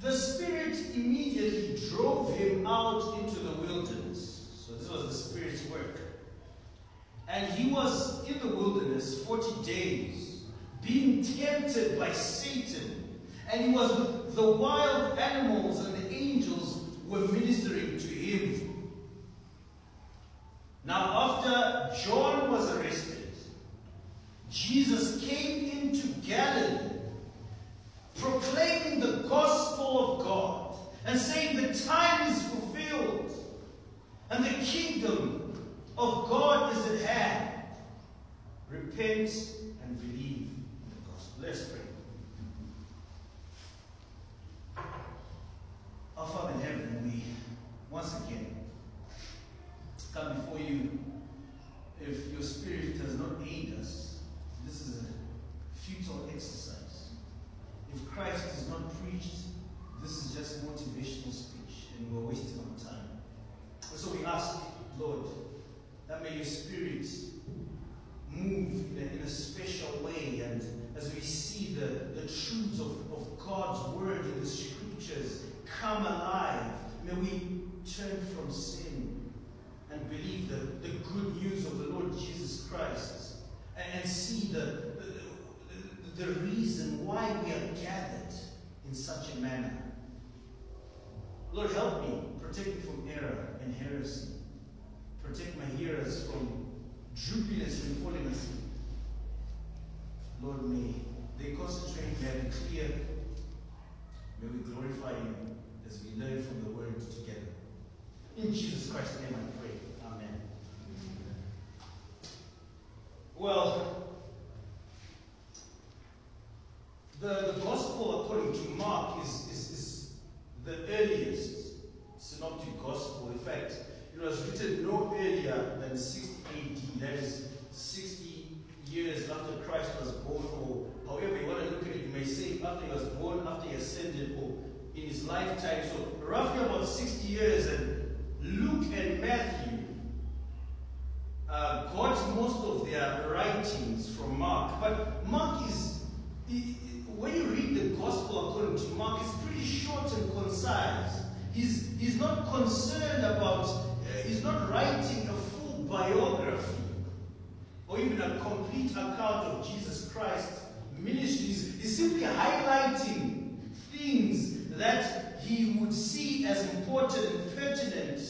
The Spirit immediately drove him out into the wilderness. So this was the Spirit's work. And he was in the wilderness 40 days, being tempted by Satan. And he was the wild animals, and the angels were ministering to him. Now, after John was arrested, Jesus came into Galilee, proclaiming the gospel of God, and saying, The time is fulfilled, and the kingdom of God is at hand. Repent and believe in the gospel. Let's pray. Our Father in heaven, we once again come before you. If your spirit does not aid us, this is a futile exercise. If Christ is not preached, this is just motivational speech, and we're wasting our time. So we ask, Lord, that may your spirit move in a, in a special way, and as we see the, the truths of, of God's word in the scriptures come alive, may we turn from sin and believe the, the good news of the Lord Jesus Christ and, and see the, the, the, reason why we are gathered in such a manner. Lord, help me, protect me from error and heresy. Protect my hearers from droopiness and falling asleep. Lord, may they concentrate, be clear. May we glorify you as we learn from the word together. In Jesus Christ's name I pray. Amen. Well, the, the gospel according to Mark is, is, is the earliest synoptic gospel. In fact, it was written no earlier than 60 AD, that is 60 years after Christ was born, or however you want to look at it, you may say after he was born, after he ascended, or in his lifetime. So roughly about 60 years, and Luke and Matthew uh, got most of their writings from Mark. But Mark is, when you read the gospel according to Mark, it's pretty short and concise. He's, he's not concerned about, uh, he's not writing a full biography or even a complete account of Jesus Christ's ministries. He's simply highlighting things that he would see as important and pertinent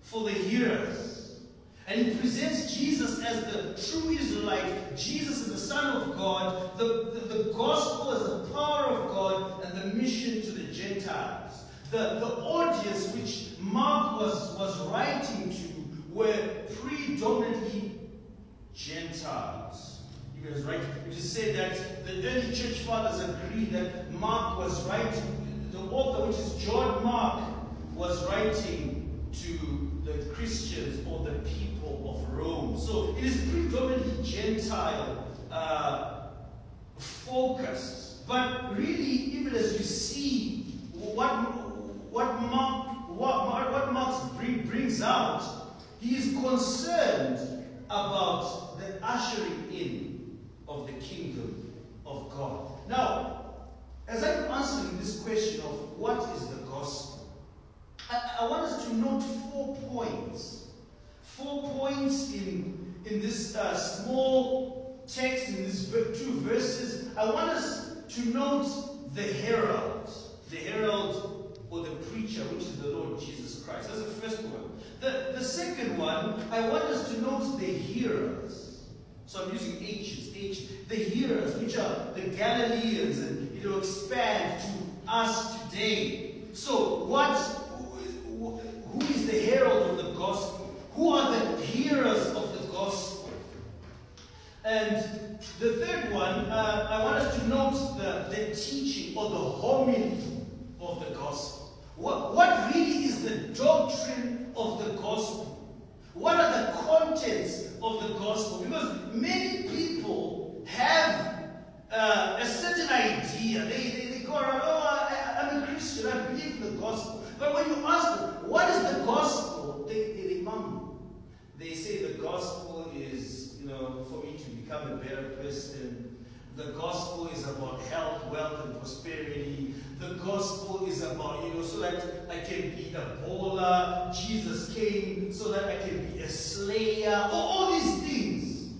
for the hearers. And he presents Jesus as the true Israelite, Jesus is the Son of God, the, the, the gospel is the power of God, and the mission to the Gentiles. The, the audience which Mark was, was writing to were predominantly Gentiles. He was right. It is say that the early church fathers agreed that Mark was writing, the author, which is John Mark, was writing to the Christians or the people Rome. So it is predominantly Gentile uh, focused. But really, even as you see what, what Mark, what, what Mark bring, brings out, he is concerned about the ushering in of the kingdom of God. Now, as I'm answering this question of what is the gospel, I, I want us to note four points. Four points in, in this uh, small text, in these two verses. I want us to note the herald, the herald or the preacher, which is the Lord Jesus Christ. That's the first one. The, the second one, I want us to note the hearers. So I'm using H's, H, the hearers, which are the Galileans, and it will expand to us today. So what, who is the herald of the gospel? Who are the hearers of the gospel? And the third one, uh, I want us to note the, the teaching or the homily of the gospel. What, what really is the doctrine of the gospel? What are the contents of the gospel? Because many people have uh, a certain idea. They, they, they go around, oh, I, am a Christian, I believe in the gospel. But when you ask them, what is the gospel? They, they, they mumble. They say the gospel is, you know, for me to become a better person, the gospel is about health, wealth, and prosperity. The gospel is about, you know, so that I can be a bowler. Jesus came so that I can be a slayer. All, these things.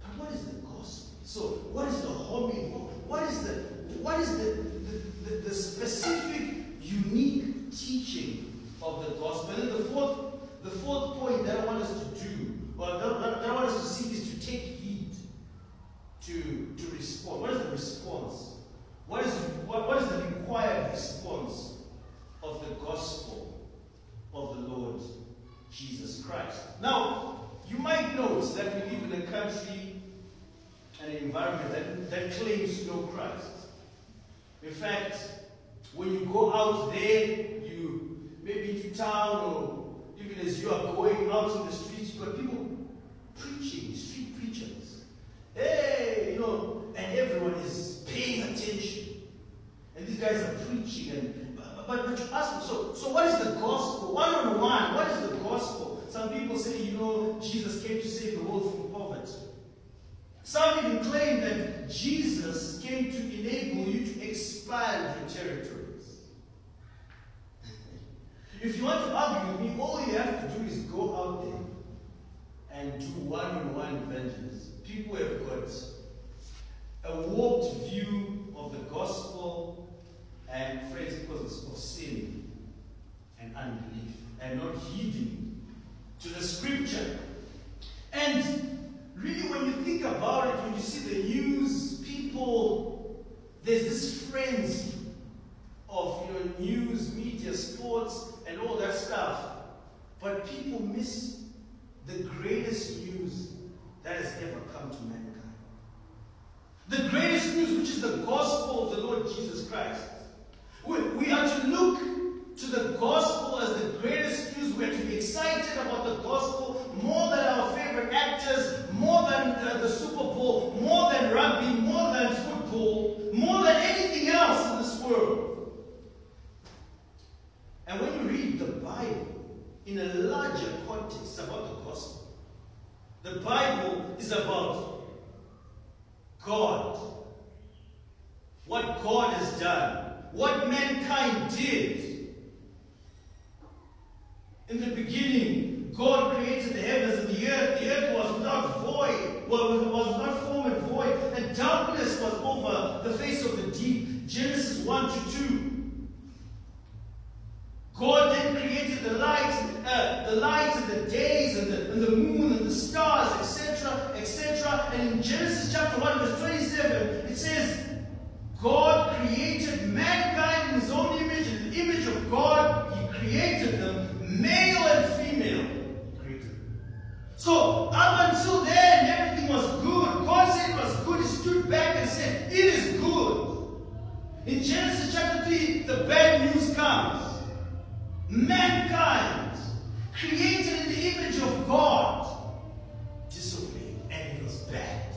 But what is the gospel? So, what is the homage? What is the what is the, the, the, the specific, unique teaching of the gospel? And the fourth, the fourth point that I want us to that, that I want us to see, is to take heed to, to respond. What is the response? What is, what, what is the required response of the gospel of the Lord Jesus Christ? Now, you might note that we live in a country and an environment that, that claims no Christ. In fact, when you go out there, you maybe to town or even as you are going out in the streets, you've got people preaching, street preachers. Hey, you know, and everyone is paying attention. And these guys are preaching and but, but, you ask them, so so what is the gospel? One on one, what is the gospel? Some people say, you know, Jesus came to save the world from poverty. Some even claim that Jesus came to enable you to expand your territories. if you want to argue with me, all you have to do is go out there and do one-on-one evangelism. People have got a warped view of the gospel and friends because of sin and unbelief and not heeding to the scripture. And really, when you think about it, when you see the news, people, there's this frenzy of you know, news, media, sports, and all that stuff. But people miss the greatest news that has ever come to mankind. The greatest news, which is the gospel of the Lord Jesus Christ. We, we are to look to the gospel as the greatest news. We are to be excited about the gospel more than our favorite actors, more than uh, the Super Bowl, more than rugby, more than football, more than anything else in this world. And when you read the Bible in a larger context about the gospel, the Bible is about God. What God has done. What mankind did. In the beginning, God created the heavens and the earth. The earth was without void, was, was not form and void, and darkness was over the face of the deep. Genesis 1 to 2. God then created the light, uh, the light and the days and the, and the moon and the stars, etc., etc. And in Genesis chapter 1, verse 27, it says, God created mankind in his own image, in the image of God, he created them, male and female. So, up until then, everything was good. God said it was good. He stood back and said, It is good. In Genesis chapter 3, the bad news comes. Mankind, created in the image of God, disobeyed, and it was bad.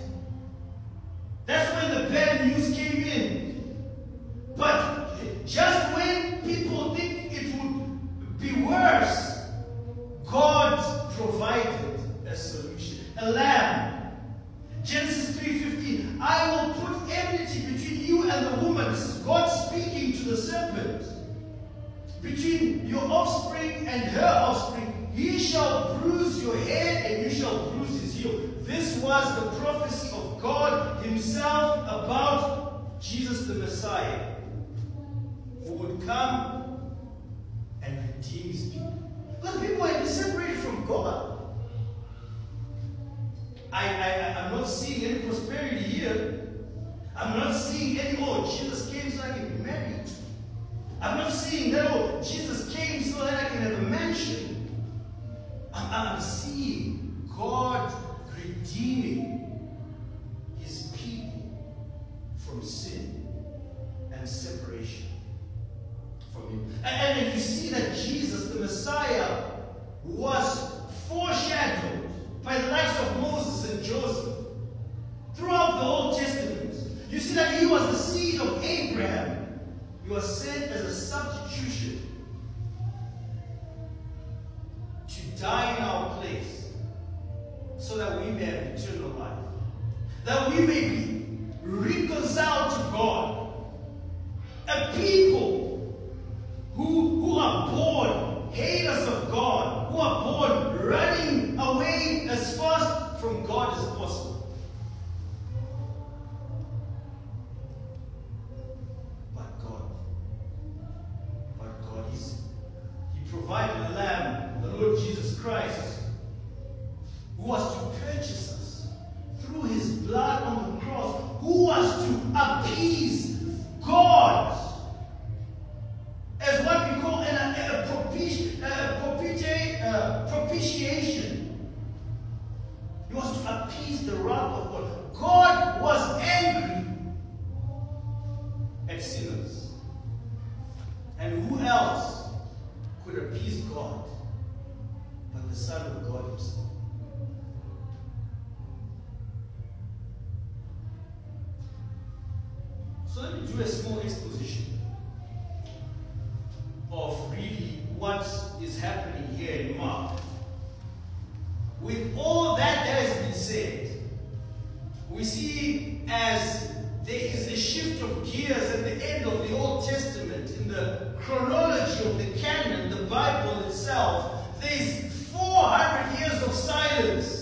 That's when the bad news came in. But just when people think it would be worse, God provided a solution. A lamb. Genesis 3.15 I will put enmity between you and the woman. This is God speaking to the serpent. Between your offspring and her offspring. He shall bruise your head and you shall bruise his heel. This was the prophecy of God himself about Jesus the Messiah. Who would come and redeem his people. Because people are separated from God. I, I, I'm not seeing any prosperity here. I'm not seeing any, oh, Jesus came so I can be married. I'm not seeing that, oh, Jesus came so that I can have a mansion. I'm, I'm seeing God redeeming his people from sin and separation from him. And, and you see that Jesus, the Messiah, was foreshadowed by the likes of Moses and Joseph. Throughout the Old Testament, you see that he was the seed of Abraham. He was sent as a substitution to die in our place so that we may have eternal life. That we may be So let me do a small exposition of really what is happening here in Mark. With all that that has been said, we see as there is a shift of gears at the end of the Old Testament in the chronology of the canon, the Bible itself. There's 400 years of silence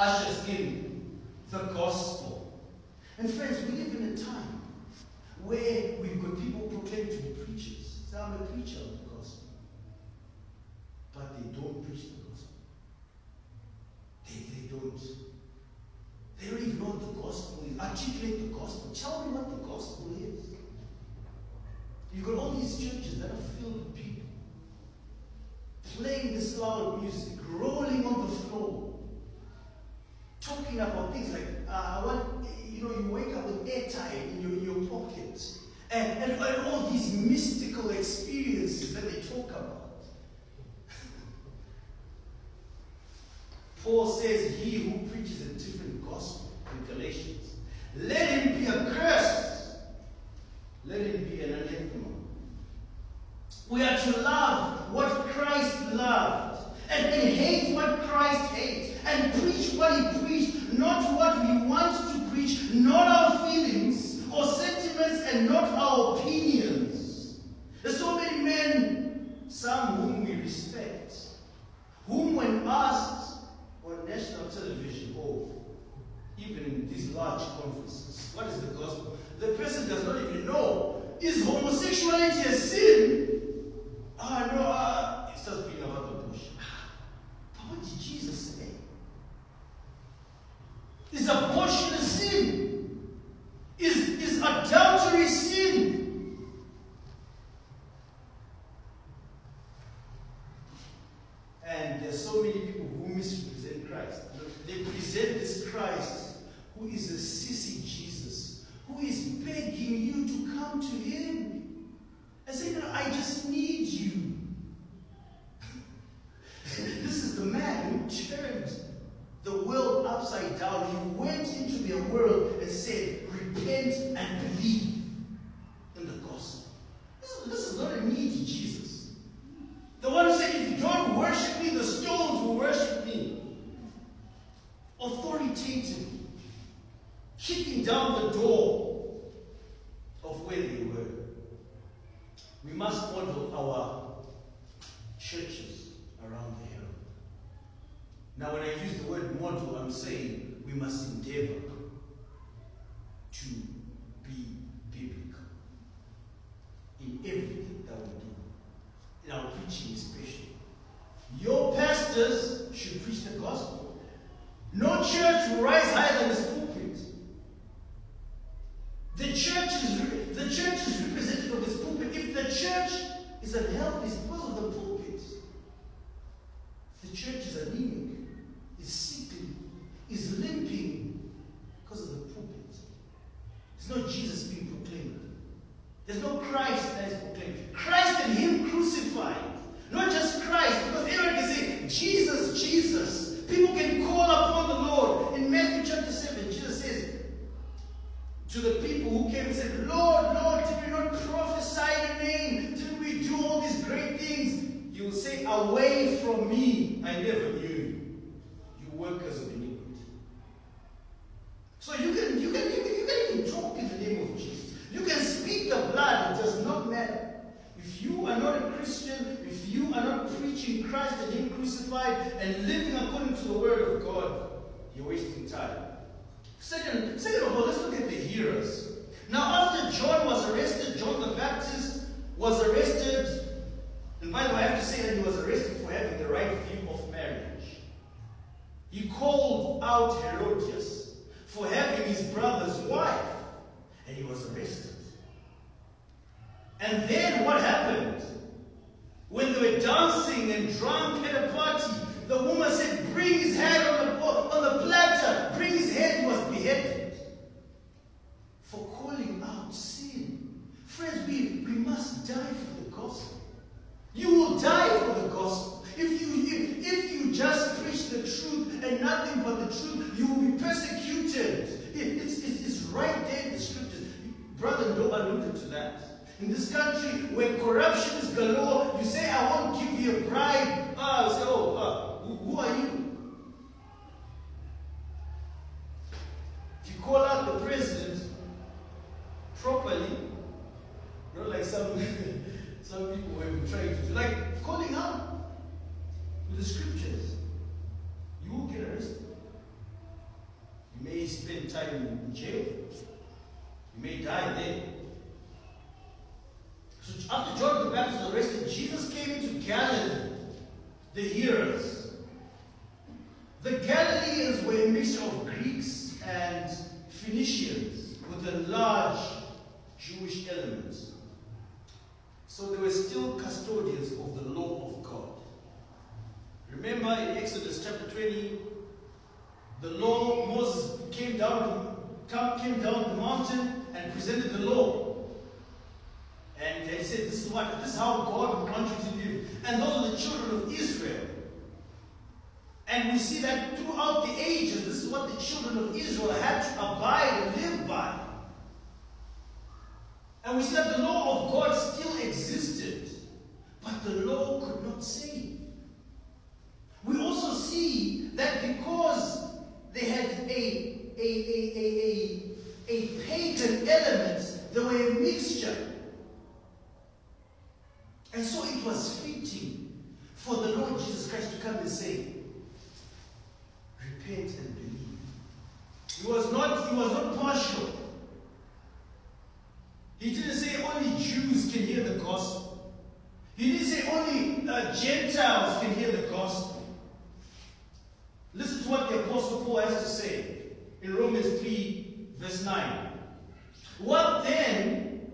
ashes in television or even in these large conferences, what is the gospel? The person does not even know. Is homosexuality a sin? Ah, no, uh, it starts being about the bush. But what did Jesus say? Is abortion a sin? Is, is adultery sin? And there's so many people who misrepresent Christ. They present this Christ who is a sissy Jesus, who is begging you to come to him. I say, no, I just need you. this is the man who turned the world upside down. He went into their world and said, repent and believe in the gospel. This, this is not a needy Jesus. The one who said, if you don't worship me, the stones will worship me. Authoritative, kicking down the door of where they were. We must model our churches around the herald. Now, when I use the word model, I'm saying we must endeavor to be biblical in everything that we do, in our preaching especially. Your pastors should preach the gospel. No church will rise higher than the pulpit. The church is the church is representative of this pulpit. If the church is unhealthy, it's because of the pulpit. The church is anemic, is sickly, is limping because of the pulpit. It's not Jesus being proclaimed. There's no Christ that is proclaimed. Christ and Him crucified. Not just Christ, because everyone can say, Jesus, Jesus. People can call upon the Lord. In Matthew chapter 7, Jesus says to the people who came and said, Lord, Lord, did we not prophesy in your name? Did we do all these great things? You will say, Away from me, I never knew you. You workers of iniquity. So you can, you can, you can, you can even talk in the name of Jesus. You can speak the blood, it does not matter. If you are not a Christian, if you are not preaching Christ and Him crucified and living according to the Word of God, you're wasting time. Second, second of all, let's look at the hearers. Now, after John was arrested, John the Baptist was arrested. And by the way, I have to say that he was arrested for having the right view of marriage. He called out Herodias for having his brother's wife, and he was arrested. And then what happened? When they were dancing and drunk at a party, the woman said, Bring his head on the, on the platter. Bring his head. He was beheaded for calling out sin. Friends, we, we must die for the gospel. You will die for the gospel. If you, if, if you just preach the truth and nothing but the truth, you will be persecuted. It, it's, it's, it's right there in the scriptures. Brother Doe alluded to that. In this country where corruption is galore, you say, I won't give you a bribe. Ah, I say, oh, uh, who, who are you? If you call out the president properly, not like some, some people have been trying to do, like calling out with the scriptures, Eucharist, you may spend time in jail. You may die there. So after John the Baptist was arrested, Jesus came into Galilee, the hearers. The Galileans were a mixture of Greeks and Phoenicians with a large Jewish element. So they were still custodians of the law of God. Remember in Exodus chapter 20, the law, Moses came down, came down the mountain and presented the law. And they said, This is what this is how God would want you to live. And those are the children of Israel. And we see that throughout the ages, this is what the children of Israel had to abide and live by. And we see that the law of God still existed, but the law could not save. We also see that because they had a, a, a, a, a, a pagan element, they were a mixture. And so it was fitting for the Lord Jesus Christ to come and say, repent and believe. He was not, he was not partial. He didn't say only Jews can hear the gospel. He didn't say only uh, Gentiles can hear the gospel. Listen to what the Apostle Paul has to say in Romans 3, verse 9. What then?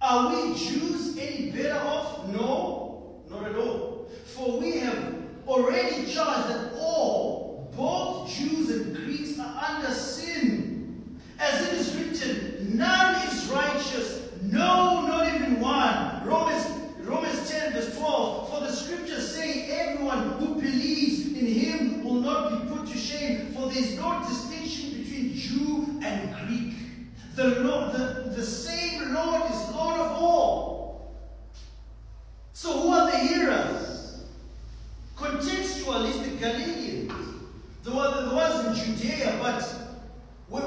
Are we Jews any better off? No, not at all. For we have already charged that all, both Jews and Greeks, are under sin. As it is written, none is righteous, no, not even one. Romans, Romans 10, verse 12. For the scriptures say, everyone who believes in him will not be put to shame, for there is no distinction between Jew and Greek. The, Lord, the, the same Lord is Lord of all. So who are the hearers? Contextualistic Galileans. The, the ones in Judea, but when,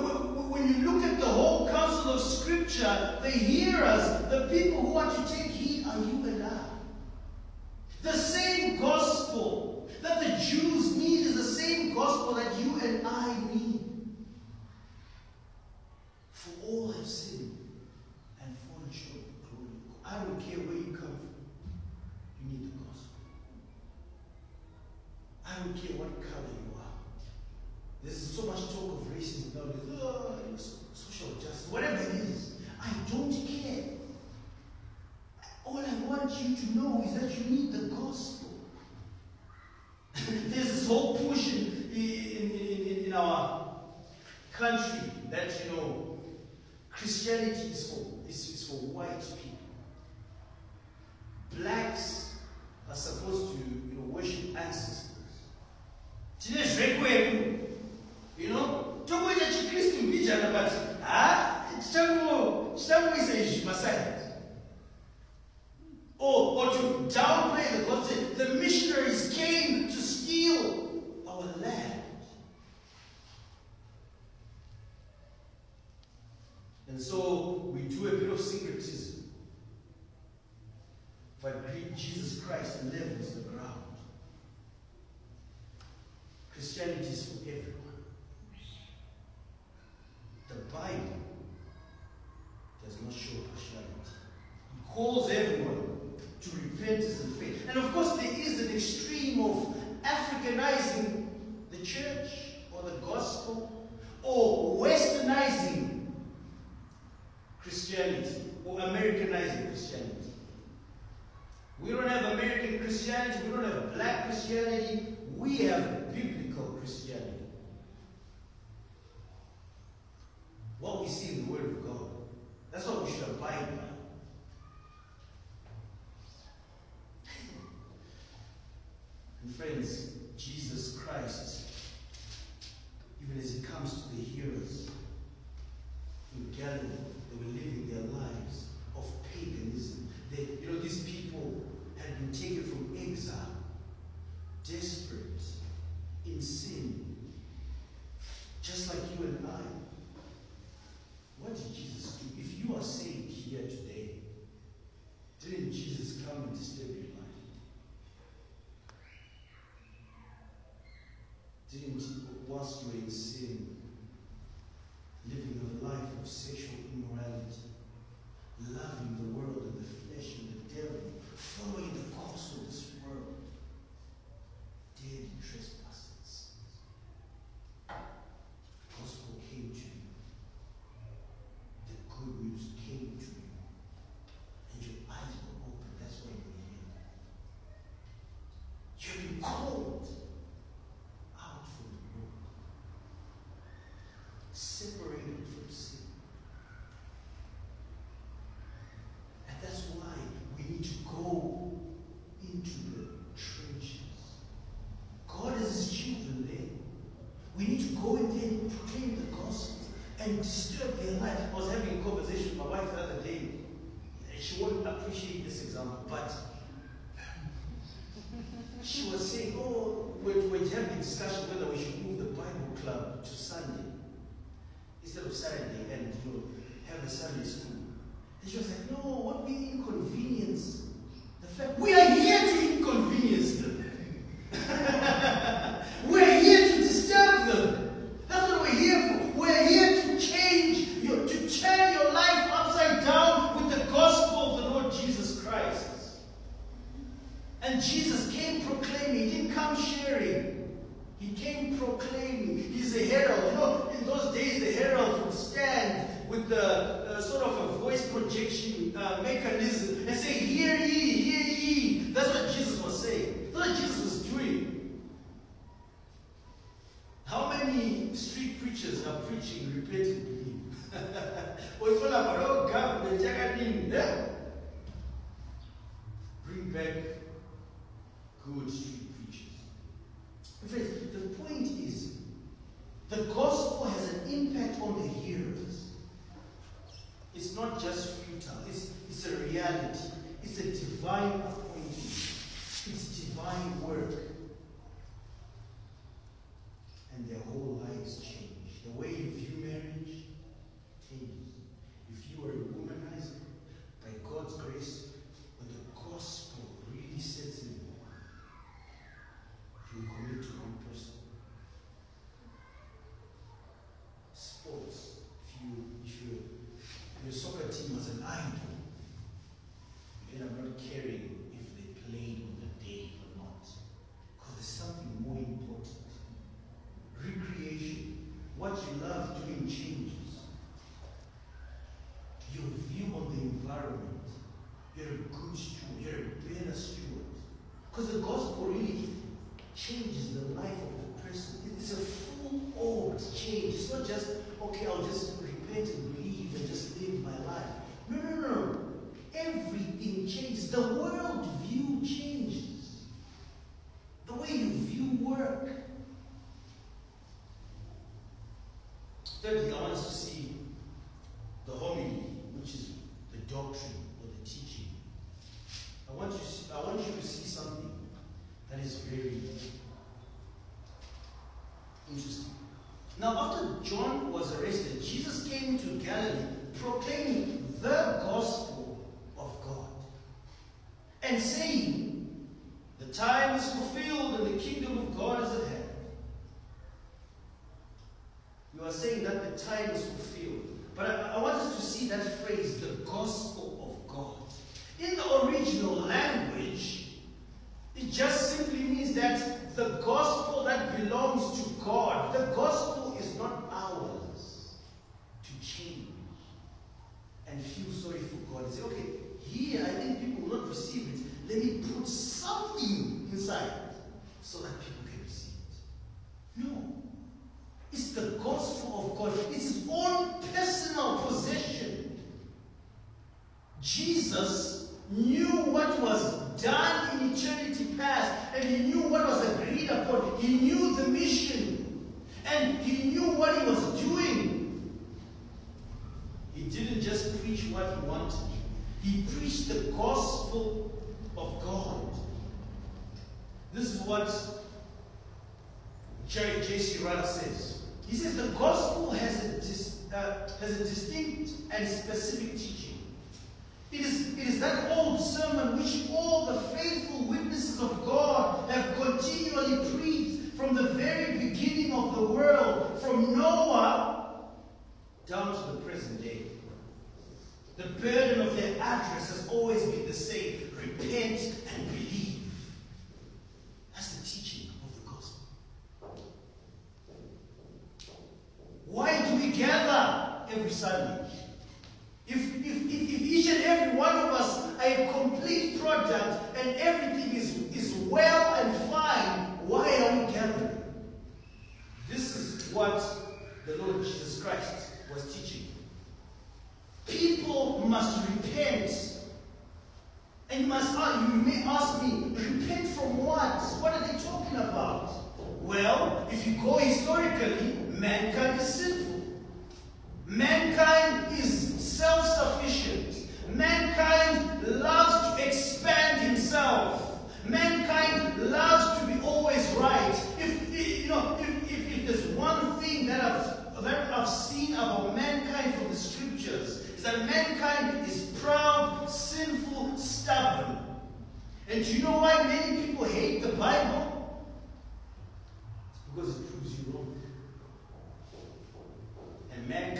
when you look at the whole counsel of Scripture, the hearers, the people who are to take heed are you and I. The same gospel that the Jews need is the same gospel that you and I need. For all have sinned and fallen short of glory. I don't care where you come from. You need the gospel. I don't care what color you are. There's so much talk of racism nowadays. Oh, social justice, whatever it is. I don't care. All I want you to know is that you need the gospel. There's this whole push in, in, in, in, our country that, you know, Christianity is for, is, is for white people. Blacks are supposed to, you know, worship ancestors. You know, tokuita chikristu mbijana but ha chitango chitangoisa izvi maside or, or to downplay the concept the missionaries came to steal our land and so we do a bit of syncretism but Jesus Christ levels the ground Christianity is for everyone the Bible does not show partiality. It calls everyone to repentance and faith. And of course, there is an extreme of Africanizing the church or the gospel or westernizing Christianity or Americanizing Christianity. We don't have American Christianity, we don't have black Christianity, we have biblical Christianity. what we see in the Word of God. That's what we should abide by. And friends, Jesus Christ, even as he comes to the hearers in Galilee, they were living their lives of paganism. They, you know, these people had been taken from exile, desperate, in sin, been called out from the world, separated from sin. And that's why we need to go into the trenches. God has his children there. We need to go in there and proclaim the gospel and disturb their life. I was having a conversation with my wife the other day. She won't appreciate this example, but she was saying, oh, we were having discussion whether we should move the Bible club to Sunday instead of Saturday and you know, have a Sunday school. And she was like, no, what we inconvenience. The fact we are here to inconvenience them. divine work proclaiming the gospel of God and saying, the time is fulfilled and the kingdom of God is at hand. You are saying that the time is fulfilled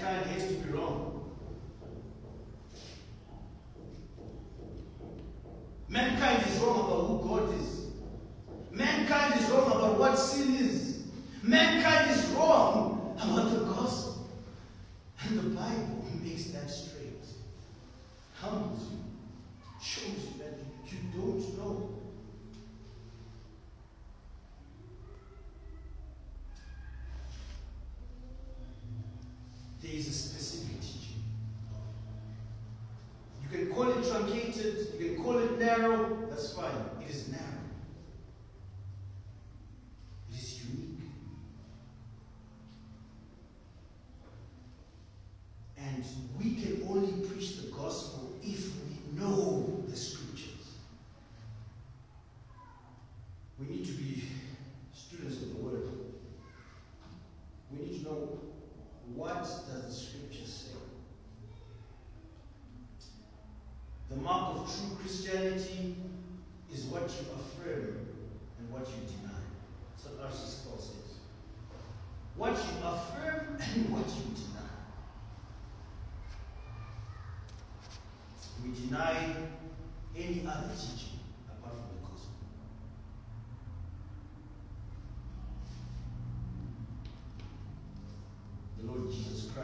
mankind hates to be wrong.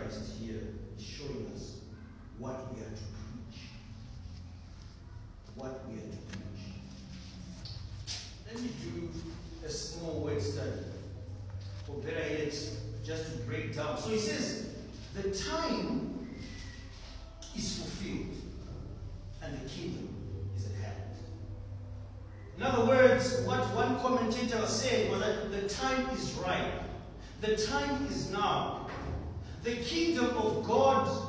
Christ here is showing us what we are to preach. What we are to preach. Let me do a small word study. Or better yet, just to break down. So he says, the time is fulfilled and the kingdom is at hand. In other words, what one commentator said was that the time is ripe. The time is now. The kingdom of God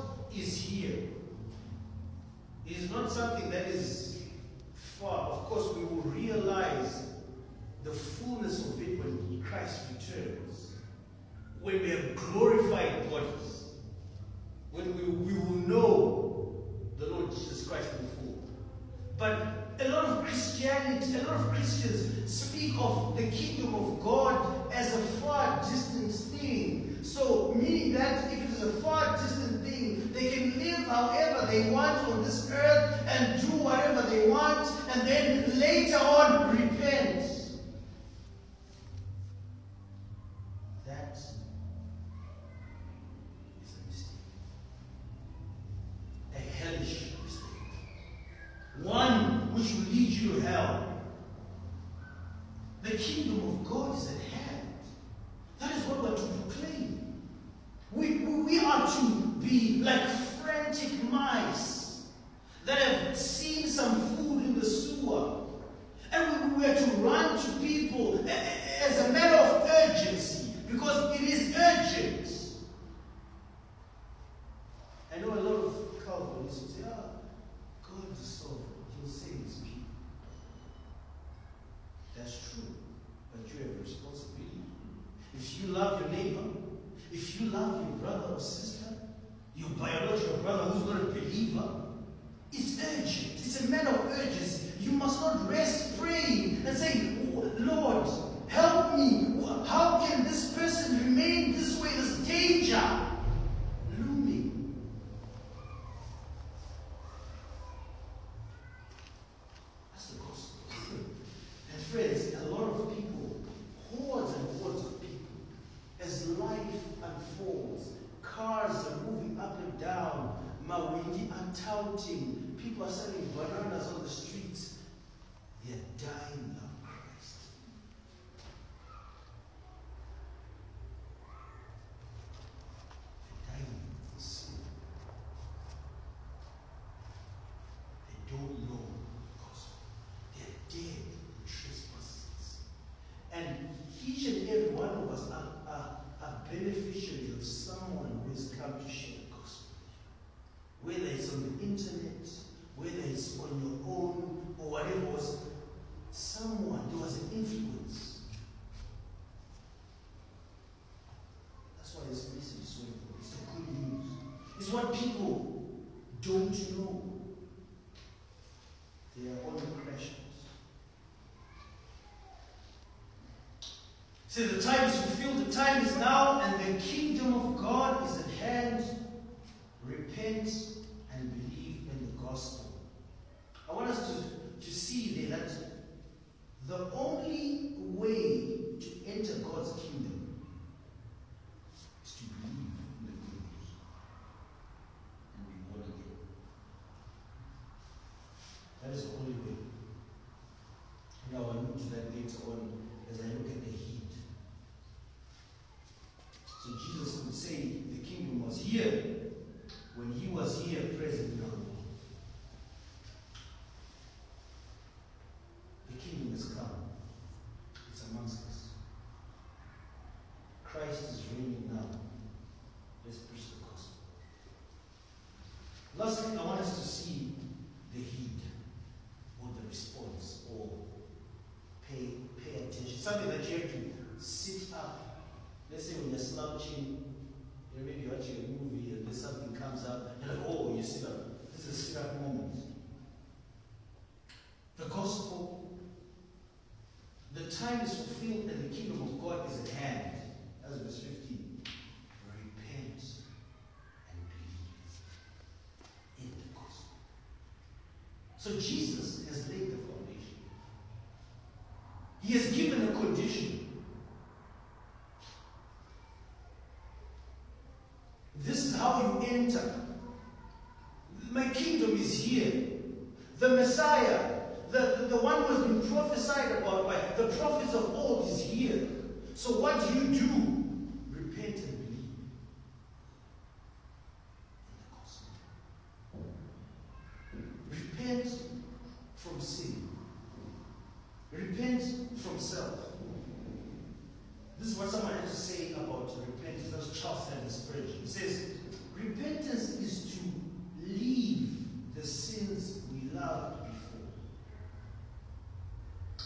kingdom of God is at hand. That is what we're to proclaim. We, we, we are to be like See, the time is fulfilled, the time is now, and the kingdom of God is at hand. Repent and believe in the gospel. I want us to, to see there that the only way to enter God's kingdom is to believe in the good news and be born again. That is the only way. Now I'll move to that later on as I look at the heat. So Jesus could say kingdom was here when he was here present now. The kingdom has come. It's amongst us. Christ is reigning now. Let's preach the gospel. Lastly, I want us to see the heed or the response or pay pay attention. Something that you have to sit up. Let's say when you're slouching, you know, maybe you're watching a movie and then something comes up, you're like, oh, you sit up. This is a sit up moment. The gospel, the time is fulfilled and the kingdom of God is at hand. That's verse 15. Repent and believe in the gospel. So Jesus has laid the foundation. He has given a condition. This is how you enter. My kingdom is here. The Messiah, the, the, the one who has been prophesied about by the prophets of old, is here. So what do you do? Repent and believe in the gospel. Repent from sin. Repent from self. This is what someone had to say about repentance. That was Charles Haddon Spurgeon. He says, Repentance is to leave the sins we loved before.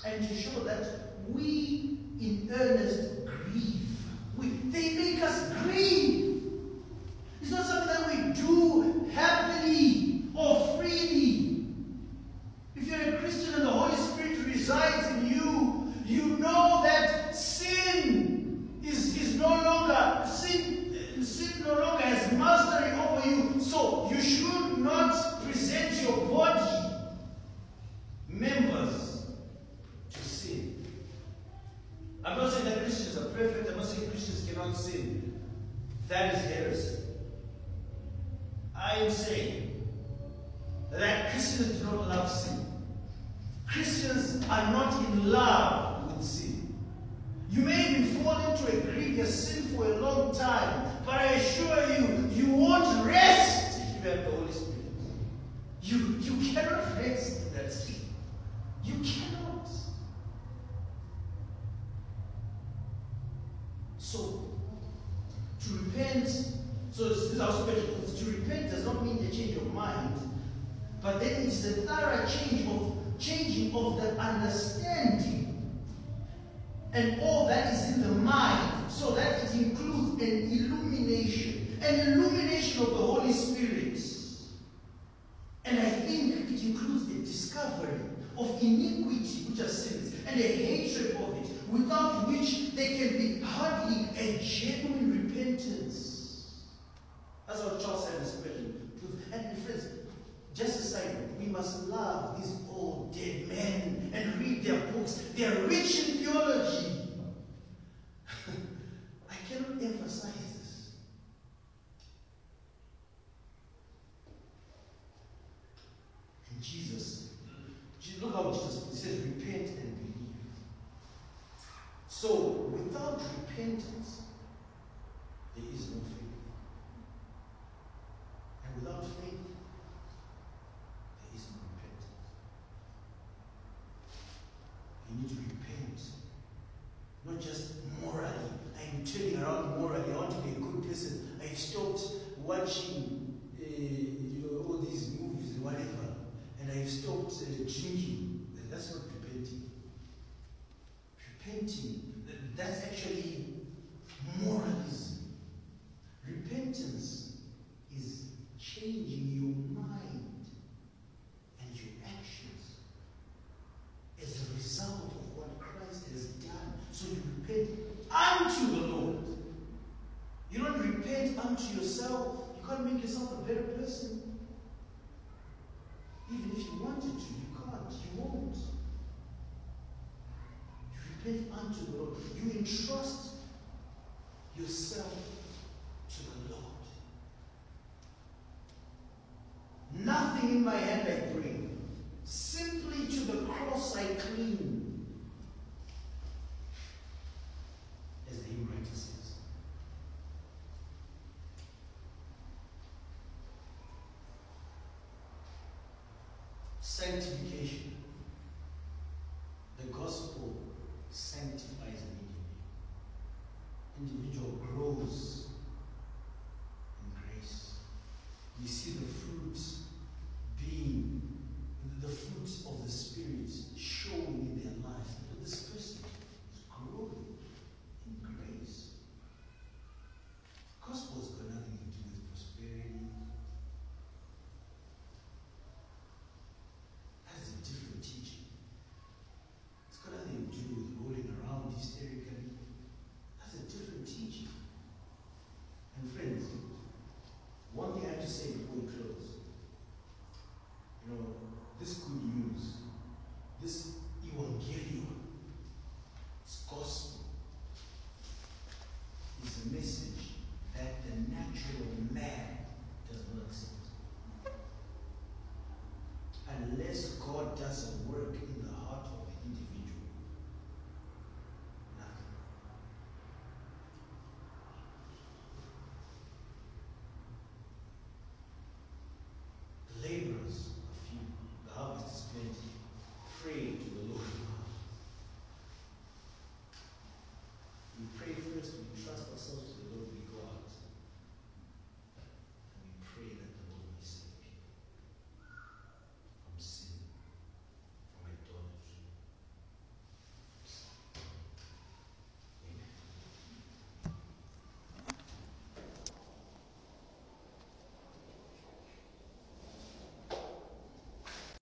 And to show that we in earnest grieve. We, they make us grieve. It's not something that we do happily or freely. If you're a Christian and the Holy Spirit resides in you, you know that sin is, is no longer, sin, sin no longer has mastery over you. So you should not present your body members to sin. I'm not saying that Christians are perfect. I'm not saying Christians cannot sin. That is heresy. I am saying that Christians do not love sin. Christians are not in love with sin. You may even fall into a grievous sin for a long time, but I assure you, you won't rest if you have the Holy Spirit. You, you cannot rest in that sin. You cannot. So, to repent, so this is special, to repent does not mean a change of mind, but then it's a thorough change of changing of the understanding. And all that is in the mind, so that it includes an illumination, an illumination of the Holy Spirit. And I think it includes the discovery of iniquity, which are sins, and a hatred of it, without which there can be hardly a genuine repentance. That's what Charles said in his question. And friends, just a side we must love these old dead men and read their books. They are rich in theology. I cannot emphasize this. And Jesus, look how Jesus says, repent. So, without repentance, there is no faith. And without faith, there is no repentance. You need to repent. Not just morally. I'm turning around morally. I want to be a good person. I've stopped watching uh, you know, all these movies and whatever. And I've stopped uh, drinking. That's not repenting repenting. That's actually moralism. Repentance is changing your mind and your actions as a result of what Christ has done. So you repent unto the Lord. You don't repent unto yourself. You can't make yourself a better person. Even if you wanted to. You unto the Lord. You entrust yourself to the Lord. Nothing in my hand I bring. Simply to the cross I cling.